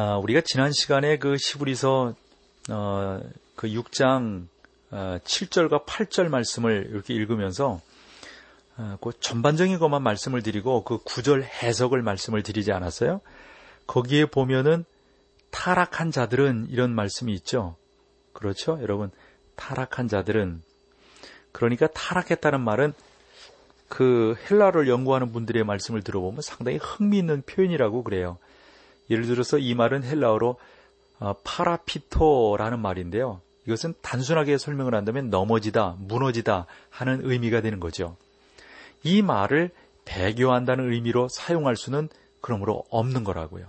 아, 우리가 지난 시간에 그 시부리서 어, 그 6장 어, 7절과 8절 말씀을 이렇게 읽으면서 어, 그 전반적인 것만 말씀을 드리고 그 9절 해석을 말씀을 드리지 않았어요? 거기에 보면은 타락한 자들은 이런 말씀이 있죠. 그렇죠? 여러분, 타락한 자들은 그러니까 타락했다는 말은 그 헬라를 연구하는 분들의 말씀을 들어보면 상당히 흥미있는 표현이라고 그래요. 예를 들어서 이 말은 헬라어로 어, 파라피토라는 말인데요. 이것은 단순하게 설명을 한다면 넘어지다, 무너지다 하는 의미가 되는 거죠. 이 말을 배교한다는 의미로 사용할 수는 그러므로 없는 거라고요.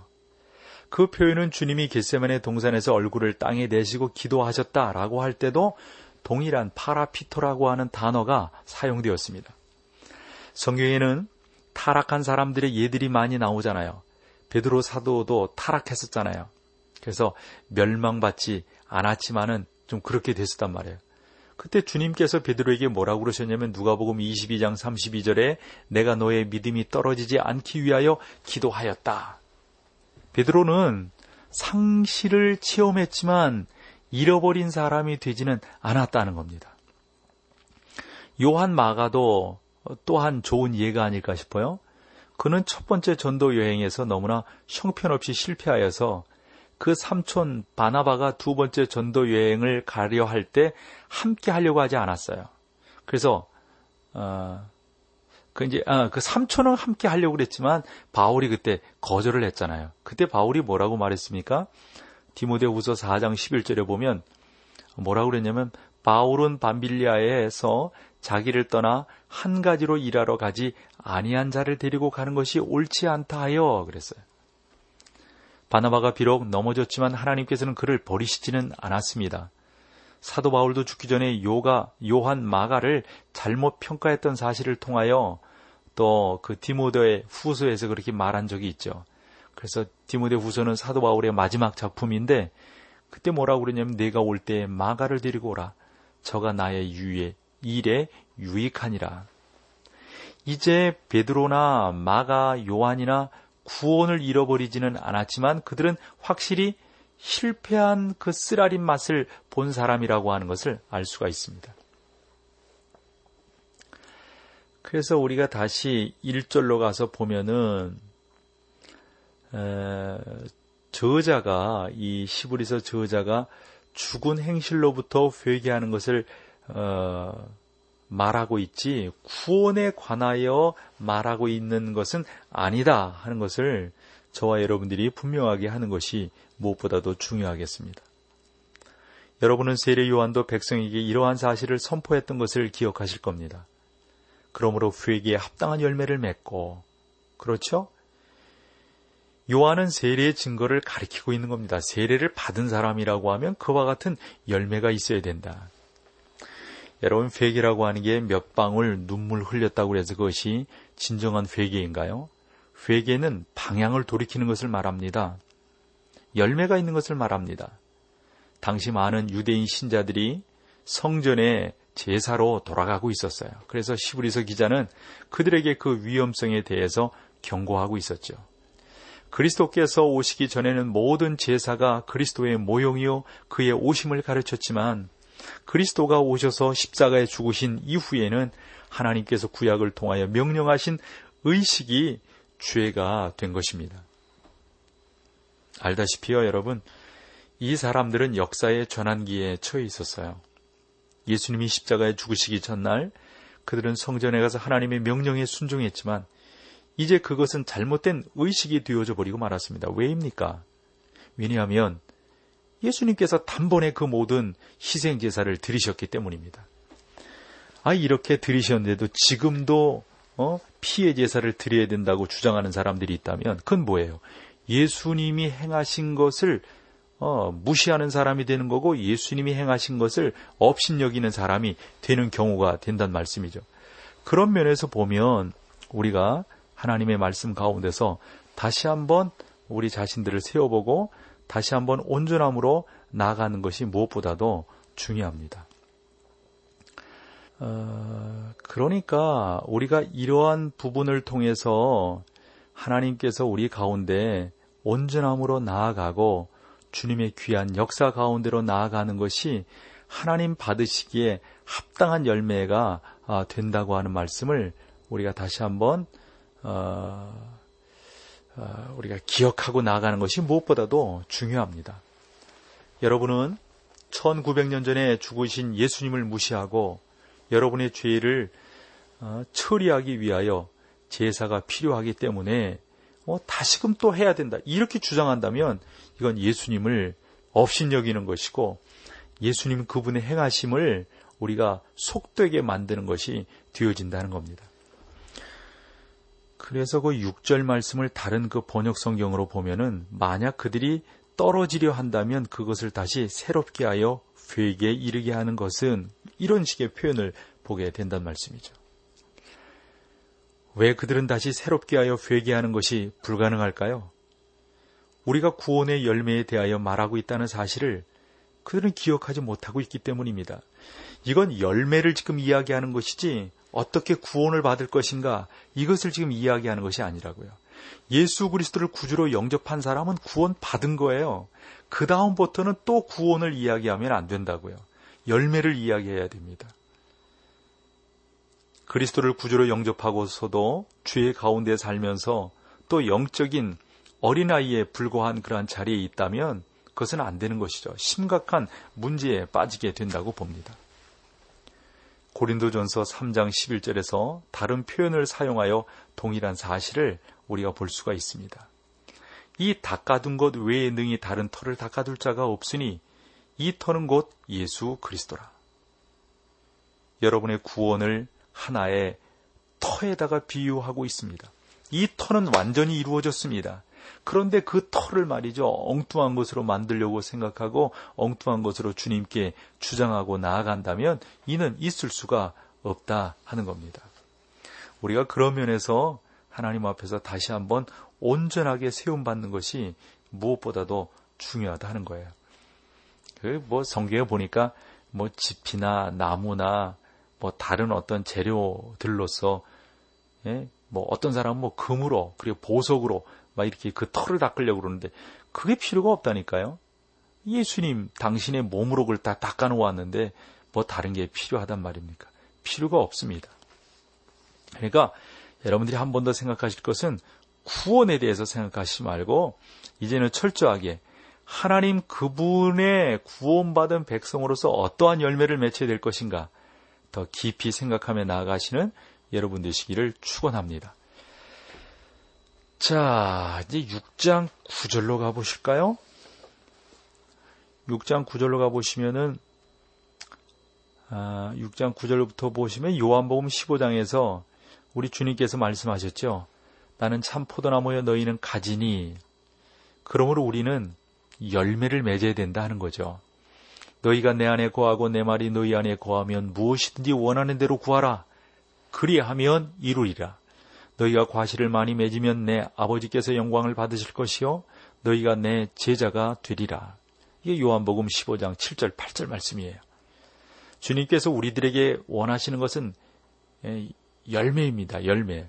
그 표현은 주님이 겟세만의 동산에서 얼굴을 땅에 내시고 기도하셨다라고 할 때도 동일한 파라피토라고 하는 단어가 사용되었습니다. 성경에는 타락한 사람들의 예들이 많이 나오잖아요. 베드로 사도도 타락했었잖아요. 그래서 멸망받지 않았지만은 좀 그렇게 됐었단 말이에요. 그때 주님께서 베드로에게 뭐라고 그러셨냐면 누가복음 22장 32절에 내가 너의 믿음이 떨어지지 않기 위하여 기도하였다. 베드로는 상실을 체험했지만 잃어버린 사람이 되지는 않았다는 겁니다. 요한 마가도 또한 좋은 예가 아닐까 싶어요. 그는 첫 번째 전도 여행에서 너무나 형편없이 실패하여서 그 삼촌 바나바가 두 번째 전도 여행을 가려 할 때 함께 하려고 하지 않았어요. 그래서 어, 그 이제 아, 그 삼촌은 함께 하려고 그랬지만 바울이 그때 거절을 했잖아요. 그때 바울이 뭐라고 말했습니까? 디모데후서 4장 11절에 보면 뭐라고 그랬냐면 바울은 밤빌리아에서 자기를 떠나 한 가지로 일하러 가지 아니한 자를 데리고 가는 것이 옳지 않다 하여 그랬어요. 바나바가 비록 넘어졌지만 하나님께서는 그를 버리시지는 않았습니다. 사도 바울도 죽기 전에 요가 요한 마가를 잘못 평가했던 사실을 통하여 또 그 디모데의 후서에서 그렇게 말한 적이 있죠. 그래서 디모데 후서는 사도 바울의 마지막 작품인데 그때 뭐라고 그러냐면 내가 올 때 마가를 데리고 오라. 저가 나의 유에 일에 유익하니라. 이제 베드로나 마가 요한이나 구원을 잃어버리지는 않았지만 그들은 확실히 실패한 그 쓰라린 맛을 본 사람이라고 하는 것을 알 수가 있습니다. 그래서 우리가 다시 1절로 가서 보면은 에, 저자가 이 시브리서 저자가 죽은 행실로부터 회개하는 것을 어, 말하고 있지 구원에 관하여 말하고 있는 것은 아니다 하는 것을 저와 여러분들이 분명하게 하는 것이 무엇보다도 중요하겠습니다. 여러분은 세례 요한도 백성에게 이러한 사실을 선포했던 것을 기억하실 겁니다. 그러므로 회개에 합당한 열매를 맺고 그렇죠? 요한은 세례의 증거를 가리키고 있는 겁니다. 세례를 받은 사람이라고 하면 그와 같은 열매가 있어야 된다. 여러분 회개라고 하는 게 몇 방울 눈물 흘렸다고 해서 그것이 진정한 회개인가요? 회개는 방향을 돌이키는 것을 말합니다. 열매가 있는 것을 말합니다. 당시 많은 유대인 신자들이 성전에 제사로 돌아가고 있었어요. 그래서 시브리서 기자는 그들에게 그 위험성에 대해서 경고하고 있었죠. 그리스도께서 오시기 전에는 모든 제사가 그리스도의 모형이요 그의 오심을 가르쳤지만 그리스도가 오셔서 십자가에 죽으신 이후에는 하나님께서 구약을 통하여 명령하신 의식이 죄가 된 것입니다. 알다시피요, 여러분, 이 사람들은 역사의 전환기에 처해 있었어요. 예수님이 십자가에 죽으시기 전날 그들은 성전에 가서 하나님의 명령에 순종했지만 이제 그것은 잘못된 의식이 되어져 버리고 말았습니다. 왜입니까? 왜냐하면 예수님께서 단번에 그 모든 희생 제사를 드리셨기 때문입니다. 아 이렇게 드리셨는데도 지금도 어? 피해 제사를 드려야 된다고 주장하는 사람들이 있다면 그건 뭐예요? 예수님이 행하신 것을 어, 무시하는 사람이 되는 거고 예수님이 행하신 것을 업신여기는 사람이 되는 경우가 된다는 말씀이죠. 그런 면에서 보면 우리가 하나님의 말씀 가운데서 다시 한번 우리 자신들을 세워보고 다시 한번 온전함으로 나아가는 것이 무엇보다도 중요합니다. 어, 그러니까 우리가 이러한 부분을 통해서 하나님께서 우리 가운데 온전함으로 나아가고 주님의 귀한 역사 가운데로 나아가는 것이 하나님 받으시기에 합당한 열매가 아, 된다고 하는 말씀을 우리가 다시 한번 어, 어, 우리가 기억하고 나아가는 것이 무엇보다도 중요합니다. 여러분은 1900년 전에 죽으신 예수님을 무시하고 여러분의 죄를 어, 처리하기 위하여 제사가 필요하기 때문에 어, 다시금 또 해야 된다. 이렇게 주장한다면 이건 예수님을 업신여기는 것이고 예수님 그분의 행하심을 우리가 속되게 만드는 것이 되어진다는 겁니다. 그래서 그 6절 말씀을 다른 그 번역 성경으로 보면은 만약 그들이 떨어지려 한다면 그것을 다시 새롭게 하여 회개에 이르게 하는 것은 이런 식의 표현을 보게 된단 말씀이죠. 왜 그들은 다시 새롭게 하여 회개하는 것이 불가능할까요? 우리가 구원의 열매에 대하여 말하고 있다는 사실을 그들은 기억하지 못하고 있기 때문입니다. 이건 열매를 지금 이야기하는 것이지 어떻게 구원을 받을 것인가 이것을 지금 이야기하는 것이 아니라고요. 예수 그리스도를 구주로 영접한 사람은 구원 받은 거예요. 그 다음부터는 또 구원을 이야기하면 안 된다고요. 열매를 이야기해야 됩니다. 그리스도를 구주로 영접하고서도 죄의 가운데 살면서 또 영적인 어린아이에 불과한 그러한 자리에 있다면 그것은 안 되는 것이죠. 심각한 문제에 빠지게 된다고 봅니다. 고린도전서 3장 11절에서 다른 표현을 사용하여 동일한 사실을 우리가 볼 수가 있습니다. 이 닦아둔 것 외에 능히 다른 터를 닦아둘 자가 없으니 이 터는 곧 예수 그리스도라. 여러분의 구원을 하나의 터에다가 비유하고 있습니다. 이 터는 완전히 이루어졌습니다. 그런데 그 터를 말이죠. 엉뚱한 것으로 만들려고 생각하고 엉뚱한 것으로 주님께 주장하고 나아간다면 이는 있을 수가 없다 하는 겁니다. 우리가 그런 면에서 하나님 앞에서 다시 한번 온전하게 세움받는 것이 무엇보다도 중요하다 하는 거예요. 그 뭐 성경에 보니까 뭐 집이나 나무나 뭐 다른 어떤 재료들로서 예? 뭐 어떤 사람은 뭐 금으로 그리고 보석으로 막 이렇게 그 털을 닦으려고 그러는데 그게 필요가 없다니까요. 예수님 당신의 몸으로 그걸 다 닦아 놓았는데 뭐 다른 게 필요하단 말입니까? 필요가 없습니다. 그러니까 여러분들이 한 번 더 생각하실 것은 구원에 대해서 생각하시지 말고 이제는 철저하게 하나님 그분의 구원받은 백성으로서 어떠한 열매를 맺혀야 될 것인가 더 깊이 생각하며 나아가시는 여러분 되시기를 축원합니다. 자, 이제 6장 9절로 가보실까요? 6장 9절로 가보시면은, 아, 6장 9절부터 보시면 요한복음 15장에서 우리 주님께서 말씀하셨죠. 나는 참 포도나무여 너희는 가지니, 그러므로 우리는 열매를 맺어야 된다 하는 거죠. 너희가 내 안에 거하고 내 말이 너희 안에 거하면 무엇이든지 원하는 대로 구하라. 그리하면 이루리라. 너희가 과실을 많이 맺으면 내 아버지께서 영광을 받으실 것이요 너희가 내 제자가 되리라. 이게 요한복음 15장 7절 8절 말씀이에요. 주님께서 우리들에게 원하시는 것은 예, 열매입니다. 열매.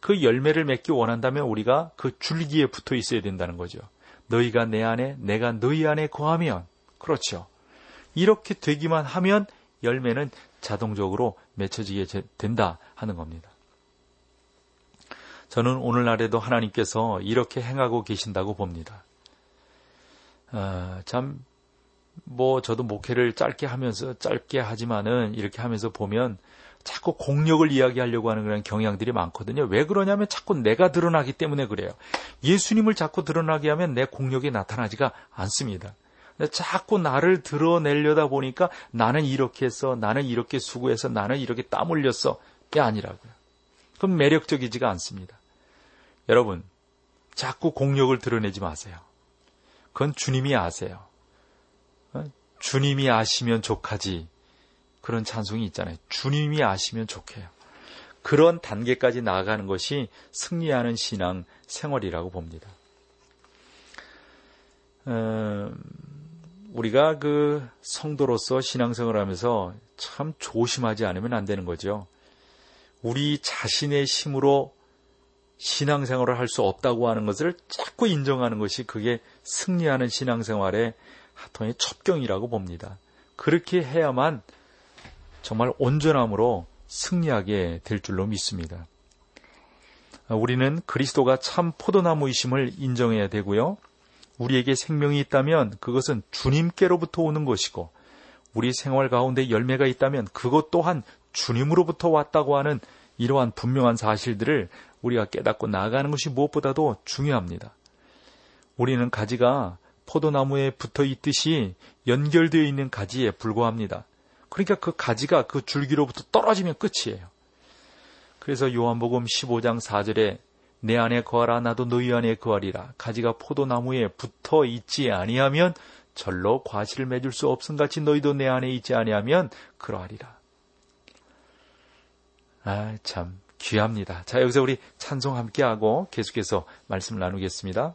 그 열매를 맺기 원한다면 우리가 그 줄기에 붙어 있어야 된다는 거죠. 너희가 내 안에, 내가 너희 안에 거하면, 그렇죠. 이렇게 되기만 하면 열매는 자동적으로 맺혀지게 된다 하는 겁니다. 저는 오늘날에도 하나님께서 이렇게 행하고 계신다고 봅니다. 아, 참, 뭐, 저도 목회를 짧게 하면서, 짧게 하지만은 이렇게 하면서 보면 자꾸 공력을 이야기하려고 하는 그런 경향들이 많거든요. 왜 그러냐면 자꾸 내가 드러나기 때문에 그래요. 예수님을 자꾸 드러나게 하면 내 공력이 나타나지가 않습니다. 자꾸 나를 드러내려다 보니까 나는 이렇게 했어, 나는 이렇게 수고해서, 나는 이렇게 땀 흘렸어. 게 아니라고요. 그럼 매력적이지가 않습니다. 여러분, 자꾸 공력을 드러내지 마세요. 그건 주님이 아세요. 어? 주님이 아시면 족하지. 그런 찬송이 있잖아요. 주님이 아시면 좋게요. 그런 단계까지 나아가는 것이 승리하는 신앙 생활이라고 봅니다. 음, 우리가 그 성도로서 신앙생활을 하면서 참 조심하지 않으면 안 되는 거죠. 우리 자신의 힘으로 신앙생활을 할 수 없다고 하는 것을 자꾸 인정하는 것이 그게 승리하는 신앙생활의 하통의 첩경이라고 봅니다. 그렇게 해야만 정말 온전함으로 승리하게 될 줄로 믿습니다. 우리는 그리스도가 참 포도나무이심을 인정해야 되고요. 우리에게 생명이 있다면 그것은 주님께로부터 오는 것이고 우리 생활 가운데 열매가 있다면 그것 또한 주님으로부터 왔다고 하는 이러한 분명한 사실들을 우리가 깨닫고 나아가는 것이 무엇보다도 중요합니다. 우리는 가지가 포도나무에 붙어 있듯이 연결되어 있는 가지에 불과합니다. 그러니까 그 가지가 그 줄기로부터 떨어지면 끝이에요. 그래서 요한복음 15장 4절에 내 안에 거하라 나도 너희 안에 거하리라 가지가 포도나무에 붙어 있지 아니하면 절로 과실을 맺을 수 없음 같이 너희도 내 안에 있지 아니하면 그러하리라. 아, 참 귀합니다. 자, 여기서 우리 찬송 함께 하고 계속해서 말씀을 나누겠습니다.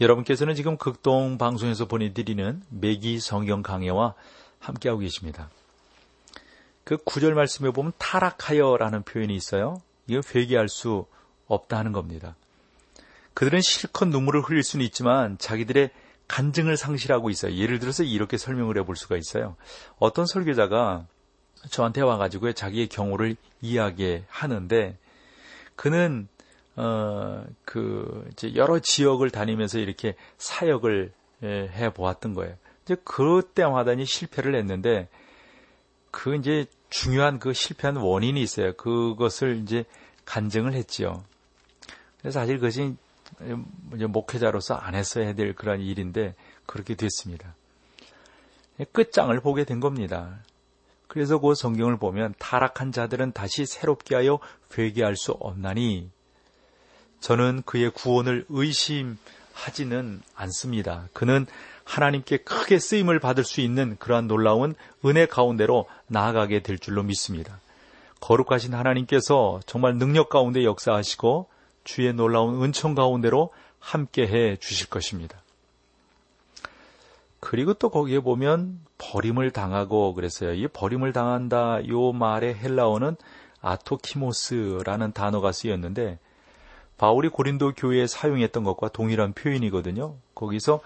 여러분께서는 지금 극동 방송에서 보내드리는 매기 성경 강해와 함께하고 계십니다. 그 구절 말씀에 보면 타락하여라는 표현이 있어요. 이거 회개할 수 없다는 겁니다. 그들은 실컷 눈물을 흘릴 수는 있지만 자기들의 간증을 상실하고 있어요. 예를 들어서 이렇게 설명을 해볼 수가 있어요. 어떤 설교자가 저한테 와가지고 자기의 경우를 이야기하는데 그는 어, 그, 이제 여러 지역을 다니면서 이렇게 사역을 예, 해 보았던 거예요. 이제 그때마다 실패를 했는데, 그 이제 중요한 그 실패한 원인이 있어요. 그것을 이제 간증을 했지요. 그래서 사실 그것이 목회자로서 안 했어야 될 그런 일인데, 그렇게 됐습니다. 끝장을 보게 된 겁니다. 그래서 그 성경을 보면 타락한 자들은 다시 새롭게 하여 회개할 수 없나니 저는 그의 구원을 의심하지는 않습니다. 그는 하나님께 크게 쓰임을 받을 수 있는 그러한 놀라운 은혜 가운데로 나아가게 될 줄로 믿습니다. 거룩하신 하나님께서 정말 능력 가운데 역사하시고 주의 놀라운 은총 가운데로 함께 해 주실 것입니다. 그리고 또 거기에 보면 버림을 당하고 그랬어요. 이 버림을 당한다 요 말의 헬라어는 아토키모스라는 단어가 쓰였는데 바울이 고린도 교회에 사용했던 것과 동일한 표현이거든요. 거기서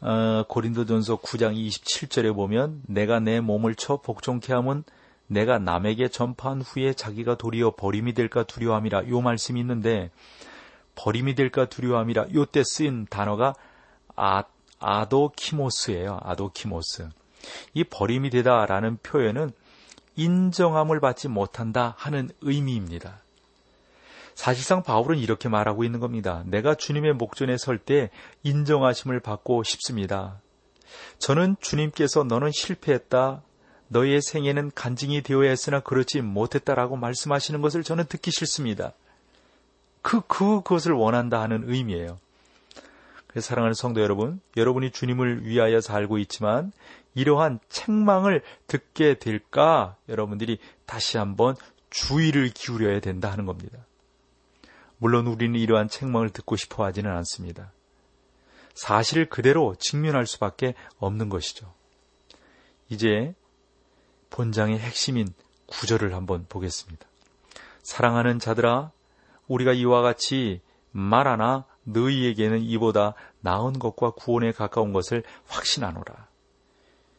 어, 고린도전서 9장 27절에 보면 내가 내 몸을 쳐 복종케 함은 내가 남에게 전파한 후에 자기가 도리어 버림이 될까 두려함이라 요 말씀이 있는데 버림이 될까 두려함이라 요 때 쓰인 단어가 아, 아도키모스예요. 아도키모스. 이 버림이 되다라는 표현은 인정함을 받지 못한다 하는 의미입니다. 사실상 바울은 이렇게 말하고 있는 겁니다. 내가 주님의 목전에 설 때 인정하심을 받고 싶습니다. 저는 주님께서 너는 실패했다. 너의 생애는 간증이 되어야 했으나 그렇지 못했다라고 말씀하시는 것을 저는 듣기 싫습니다. 그, 그, 그것을 원한다 하는 의미예요. 그래서 사랑하는 성도 여러분, 여러분이 주님을 위하여 살고 있지만 이러한 책망을 듣게 될까 여러분들이 다시 한번 주의를 기울여야 된다 하는 겁니다. 물론 우리는 이러한 책망을 듣고 싶어 하지는 않습니다. 사실을 그대로 직면할 수밖에 없는 것이죠. 이제 본장의 핵심인 구절을 한번 보겠습니다. 사랑하는 자들아, 우리가 이와 같이 말하나 너희에게는 이보다 나은 것과 구원에 가까운 것을 확신하노라.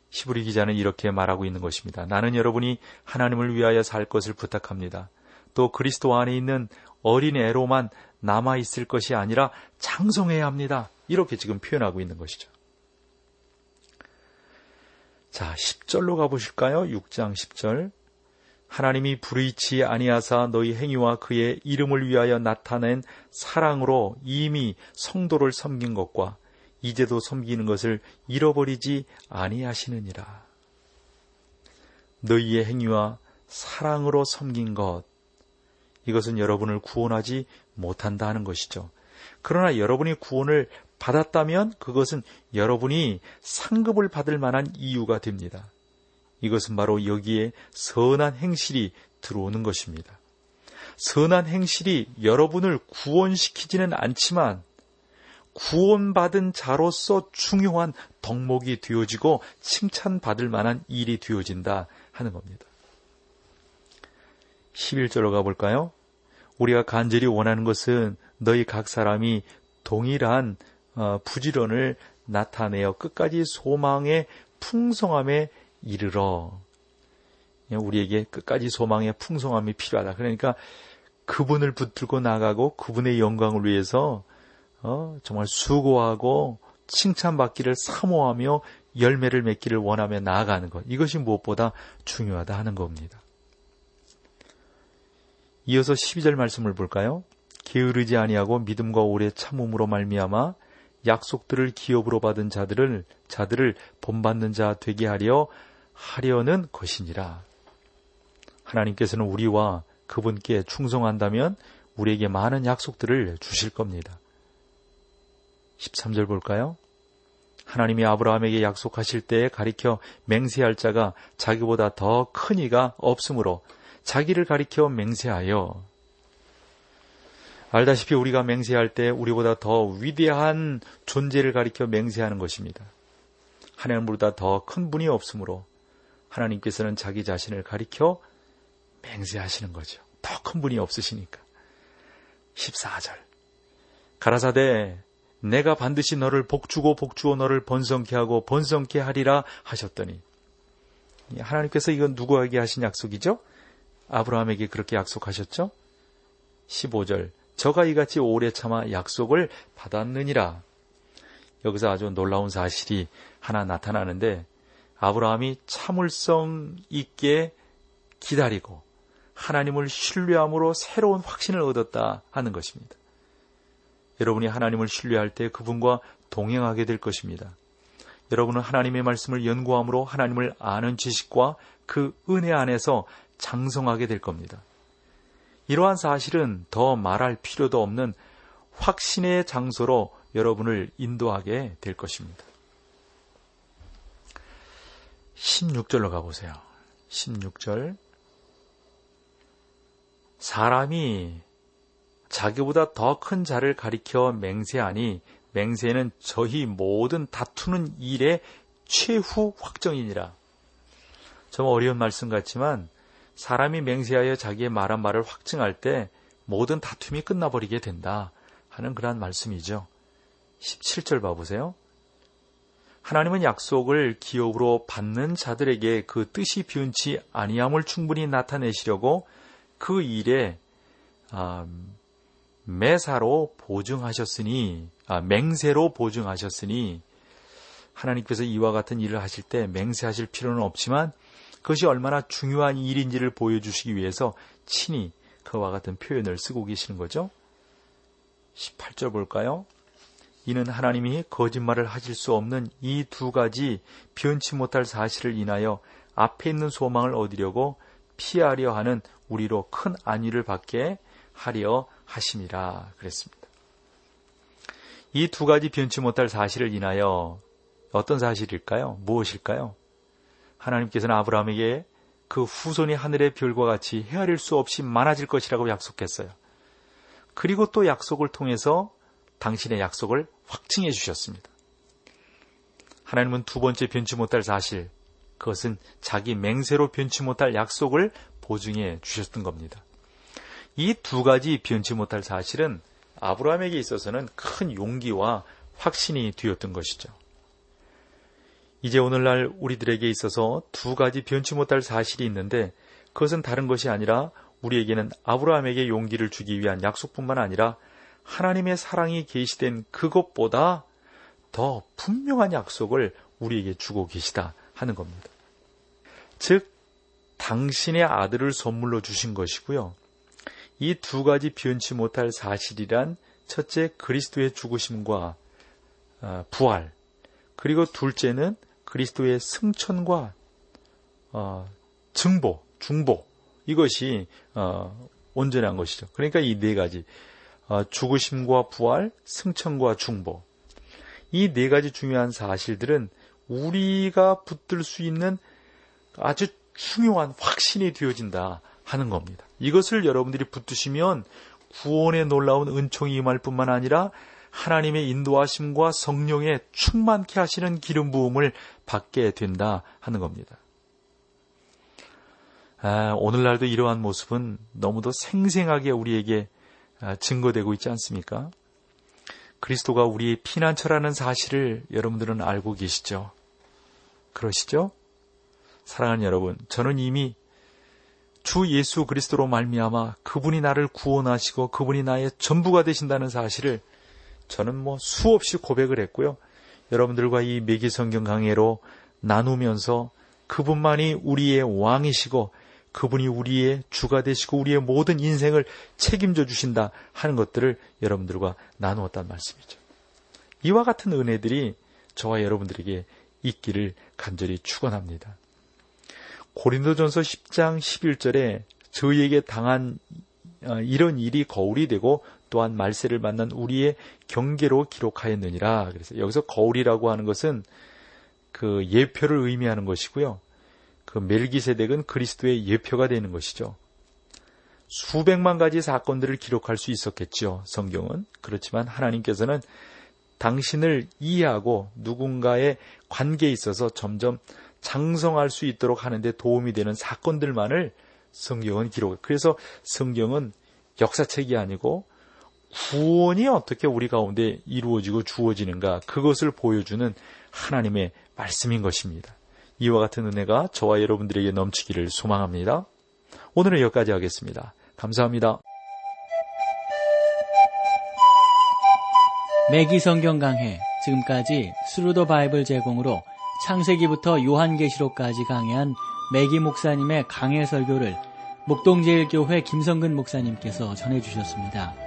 시부리 기자는 이렇게 말하고 있는 것입니다. 나는 여러분이 하나님을 위하여 살 것을 부탁합니다. 또 그리스도 안에 있는 어린 애로만 남아 있을 것이 아니라 장성해야 합니다. 이렇게 지금 표현하고 있는 것이죠. 자, 10절로 가보실까요? 6장 10절. 하나님이 불의치 아니하사 너희 행위와 그의 이름을 위하여 나타낸 사랑으로 이미 성도를 섬긴 것과 이제도 섬기는 것을 잃어버리지 아니하시느니라. 너희의 행위와 사랑으로 섬긴 것, 이것은 여러분을 구원하지 못한다는 것이죠. 그러나 여러분이 구원을 받았다면 그것은 여러분이 상급을 받을 만한 이유가 됩니다. 이것은 바로 여기에 선한 행실이 들어오는 것입니다. 선한 행실이 여러분을 구원시키지는 않지만 구원받은 자로서 중요한 덕목이 되어지고 칭찬받을 만한 일이 되어진다 하는 겁니다. 11절로 가볼까요? 우리가 간절히 원하는 것은 너희 각 사람이 동일한 어, 부지런을 나타내어 끝까지 소망의 풍성함에 이르러 우리에게 끝까지 소망의 풍성함이 필요하다. 그러니까 그분을 붙들고 나가고 그분의 영광을 위해서 어, 정말 수고하고 칭찬받기를 사모하며 열매를 맺기를 원하며 나아가는 것. 이것이 무엇보다 중요하다 하는 겁니다. 이어서 12절 말씀을 볼까요? 게으르지 아니하고 믿음과 오래 참음으로 말미암아 약속들을 기업으로 받은 자들을 자들을 본받는 자 되게 하려 하려는 것이니라. 하나님께서는 우리와 그분께 충성한다면 우리에게 많은 약속들을 주실 겁니다. 13절 볼까요? 하나님이 아브라함에게 약속하실 때에 가리켜 맹세할 자가 자기보다 더 큰 이가 없으므로 자기를 가리켜 맹세하여 알다시피 우리가 맹세할 때 우리보다 더 위대한 존재를 가리켜 맹세하는 것입니다. 하나님보다 더 큰 분이 없으므로 하나님께서는 자기 자신을 가리켜 맹세하시는 거죠. 더 큰 분이 없으시니까. 14절. 가라사대 내가 반드시 너를 복주고 복주어 너를 번성케 하고 번성케 하리라 하셨더니 하나님께서 이건 누구에게 하신 약속이죠? 아브라함에게 그렇게 약속하셨죠? 15절 저가 이같이 오래 참아 약속을 받았느니라. 여기서 아주 놀라운 사실이 하나 나타나는데 아브라함이 참을성 있게 기다리고 하나님을 신뢰함으로 새로운 확신을 얻었다 하는 것입니다. 여러분이 하나님을 신뢰할 때 그분과 동행하게 될 것입니다. 여러분은 하나님의 말씀을 연구함으로 하나님을 아는 지식과 그 은혜 안에서 장성하게 될 겁니다. 이러한 사실은 더 말할 필요도 없는 확신의 장소로 여러분을 인도하게 될 것입니다. 16절로 가보세요. 16절. 사람이 자기보다 더 큰 자를 가리켜 맹세하니 맹세는 저희 모든 다투는 일의 최후 확정이니라. 좀 어려운 말씀 같지만 사람이 맹세하여 자기의 말한 말을 확증할 때 모든 다툼이 끝나버리게 된다 하는 그러한 말씀이죠. 17절 봐보세요. 하나님은 약속을 기업으로 받는 자들에게 그 뜻이 비운치 아니함을 충분히 나타내시려고 그 일에 아, 매사로 보증하셨으니 아, 맹세로 보증하셨으니 하나님께서 이와 같은 일을 하실 때 맹세하실 필요는 없지만 그것이 얼마나 중요한 일인지를 보여주시기 위해서 친히 그와 같은 표현을 쓰고 계시는 거죠. 18절 볼까요? 이는 하나님이 거짓말을 하실 수 없는 이 두 가지 변치 못할 사실을 인하여 앞에 있는 소망을 얻으려고 피하려 하는 우리로 큰 안위를 받게 하려 하심이라 그랬습니다. 이 두 가지 변치 못할 사실을 인하여 어떤 사실일까요? 무엇일까요? 하나님께서는 아브라함에게 그 후손이 하늘의 별과 같이 헤아릴 수 없이 많아질 것이라고 약속했어요. 그리고 또 약속을 통해서 당신의 약속을 확증해 주셨습니다. 하나님은 두 번째 변치 못할 사실, 그것은 자기 맹세로 변치 못할 약속을 보증해 주셨던 겁니다. 이 두 가지 변치 못할 사실은 아브라함에게 있어서는 큰 용기와 확신이 되었던 것이죠. 이제 오늘날 우리들에게 있어서 두 가지 변치 못할 사실이 있는데 그것은 다른 것이 아니라 우리에게는 아브라함에게 용기를 주기 위한 약속뿐만 아니라 하나님의 사랑이 계시된 그것보다 더 분명한 약속을 우리에게 주고 계시다 하는 겁니다. 즉, 당신의 아들을 선물로 주신 것이고요. 이 두 가지 변치 못할 사실이란 첫째 그리스도의 죽으심과 어, 부활, 그리고 둘째는 그리스도의 승천과 어, 증보, 중보 이것이 어, 온전한 것이죠. 그러니까 이 네 가지 어, 죽으심과 부활, 승천과 중보. 이 네 가지 중요한 사실들은 우리가 붙들 수 있는 아주 중요한 확신이 되어진다 하는 겁니다. 이것을 여러분들이 붙드시면 구원의 놀라운 은총이 임할 뿐만 아니라 하나님의 인도하심과 성령의 충만케 하시는 기름 부음을 받게 된다 하는 겁니다. 아, 오늘날도 이러한 모습은 너무도 생생하게 우리에게 아, 증거되고 있지 않습니까? 그리스도가 우리의 피난처라는 사실을 여러분들은 알고 계시죠? 그러시죠? 사랑하는 여러분, 저는 이미 주 예수 그리스도로 말미암아 그분이 나를 구원하시고 그분이 나의 전부가 되신다는 사실을 저는 뭐 수없이 고백을 했고요. 여러분들과 이 매기 성경 강해로 나누면서 그분만이 우리의 왕이시고 그분이 우리의 주가 되시고 우리의 모든 인생을 책임져 주신다 하는 것들을 여러분들과 나누었단 말씀이죠. 이와 같은 은혜들이 저와 여러분들에게 있기를 간절히 축원합니다. 고린도전서 10장 11절에 저희에게 당한 어, 이런 일이 거울이 되고 또한 말세를 만난 우리의 경계로 기록하였느니라. 그래서 여기서 거울이라고 하는 것은 그 예표를 의미하는 것이고요. 그 멜기세덱은 그리스도의 예표가 되는 것이죠. 수백만 가지 사건들을 기록할 수 있었겠죠. 성경은. 그렇지만 하나님께서는 당신을 이해하고 누군가의 관계에 있어서 점점 장성할 수 있도록 하는데 도움이 되는 사건들만을 성경은 기록. 그래서 성경은 역사책이 아니고 구원이 어떻게 우리 가운데 이루어지고 주어지는가 그것을 보여주는 하나님의 말씀인 것입니다. 이와 같은 은혜가 저와 여러분들에게 넘치기를 소망합니다. 오늘은 여기까지 하겠습니다. 감사합니다. 매기 성경 강해 지금까지 Thru the Bible 제공으로 창세기부터 요한계시록까지 강해한 매기 목사님의 강해 설교를 목동제일교회 김성근 목사님께서 전해주셨습니다.